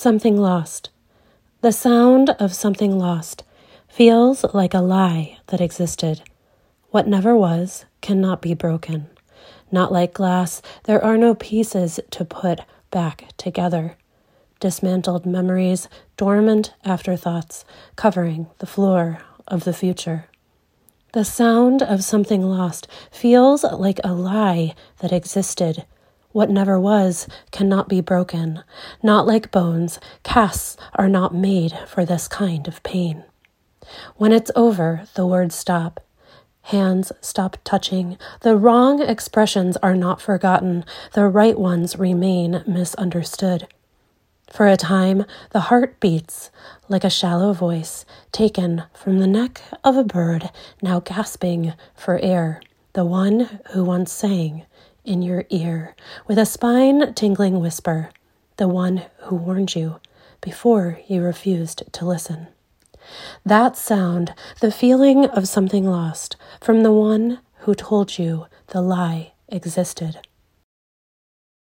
Something lost. The sound of something lost feels like a lie that existed. What never was cannot be broken. Not like glass, there are no pieces to put back together. Dismantled memories, dormant afterthoughts, covering the floor of the future. The sound of something lost feels like a lie that existed. What never was cannot be broken. Not like bones, casts are not made for this kind of pain. When it's over, the words stop. Hands stop touching. The wrong expressions are not forgotten. The right ones remain misunderstood. For a time, the heart beats like a shallow voice taken from the neck of a bird now gasping for air, the one who once sang in your ear with a spine tingling whisper, the one who warned you before you refused to listen. That sound, the feeling of something lost from the one who told you the lie existed.